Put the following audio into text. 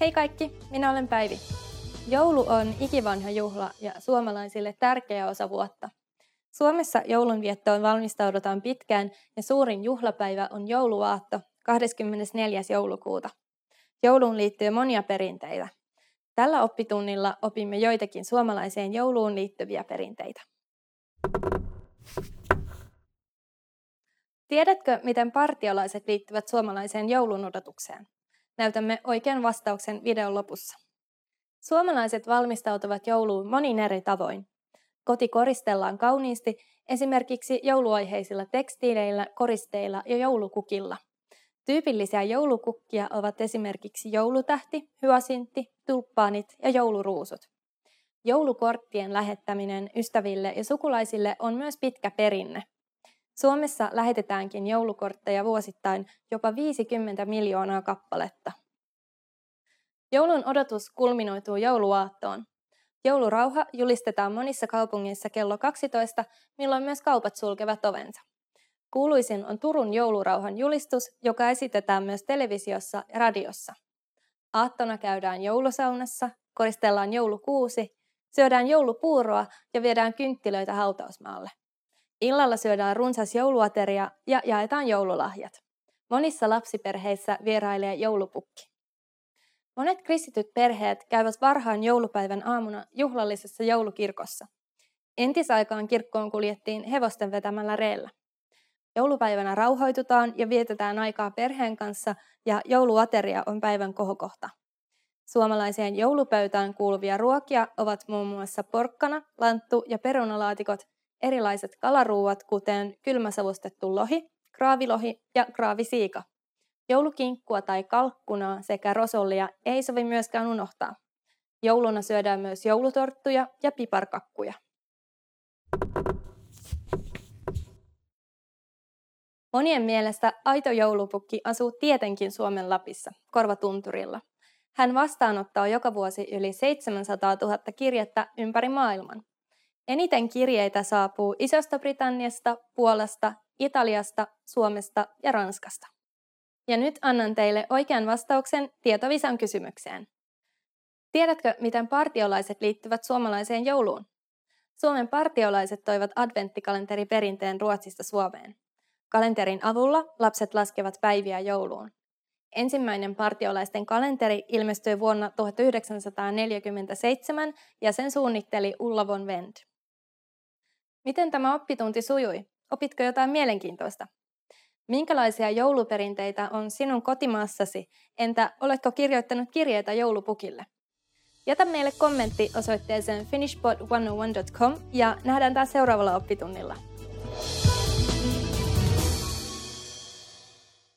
Hei kaikki, minä olen Päivi. Joulu on ikivanha juhla ja suomalaisille tärkeä osa vuotta. Suomessa joulunviettoon valmistaudutaan pitkään ja suurin juhlapäivä on jouluaatto 24. joulukuuta. Jouluun liittyy monia perinteitä. Tällä oppitunnilla opimme joitakin suomalaiseen jouluun liittyviä perinteitä. Tiedätkö, miten partiolaiset liittyvät suomalaiseen joulun odotukseen? Näytämme oikean vastauksen videon lopussa. Suomalaiset valmistautuvat jouluun monin eri tavoin. Koti koristellaan kauniisti esimerkiksi jouluaiheisilla tekstiileillä, koristeilla ja joulukukilla. Tyypillisiä joulukukkia ovat esimerkiksi joulutähti, hyasintti, tulppaanit ja jouluruusut. Joulukorttien lähettäminen ystäville ja sukulaisille on myös pitkä perinne. Suomessa lähetetäänkin joulukortteja vuosittain jopa 50 miljoonaa kappaletta. Joulun odotus kulminoituu jouluaattoon. Joulurauha julistetaan monissa kaupungeissa kello 12, milloin myös kaupat sulkevat ovensa. Kuuluisin on Turun joulurauhan julistus, joka esitetään myös televisiossa ja radiossa. Aattona käydään joulusaunassa, koristellaan joulukuusi, syödään joulupuuroa ja viedään kynttilöitä hautausmaalle. Illalla syödään runsas jouluateria ja jaetaan joululahjat. Monissa lapsiperheissä vierailee joulupukki. Monet kristityt perheet käyvät varhain joulupäivän aamuna juhlallisessa joulukirkossa. Entisaikaan kirkkoon kuljettiin hevosten vetämällä reellä. Joulupäivänä rauhoitutaan ja vietetään aikaa perheen kanssa ja jouluateria on päivän kohokohta. Suomalaiseen joulupöytään kuuluvia ruokia ovat muun muassa porkkana, lanttu ja perunalaatikot, erilaiset kalaruuat kuten kylmäsavustettu lohi, kraavilohi ja kraavisiika. Joulukinkkua tai kalkkunaa sekä rosollia ei sovi myöskään unohtaa. Jouluna syödään myös joulutorttuja ja piparkakkuja. Monien mielestä aito joulupukki asuu tietenkin Suomen Lapissa, Korvatunturilla. Hän vastaanottaa joka vuosi yli 700 000 kirjettä ympäri maailman. Eniten kirjeitä saapuu Isosta Britanniasta, Puolasta, Italiasta, Suomesta ja Ranskasta. Ja nyt annan teille oikean vastauksen tietovisan kysymykseen. Tiedätkö, miten partiolaiset liittyvät suomalaiseen jouluun? Suomen partiolaiset toivat adventtikalenteri-perinteen Ruotsista Suomeen. Kalenterin avulla lapset laskevat päiviä jouluun. Ensimmäinen partiolaisten kalenteri ilmestyi vuonna 1947 ja sen suunnitteli Ulla von Wendt. Miten tämä oppitunti sujui? Opitko jotain mielenkiintoista? Minkälaisia jouluperinteitä on sinun kotimaassasi? Entä oletko kirjoittanut kirjeitä joulupukille? Jätä meille kommentti osoitteeseen finishpod101.com ja nähdään taas seuraavalla oppitunnilla.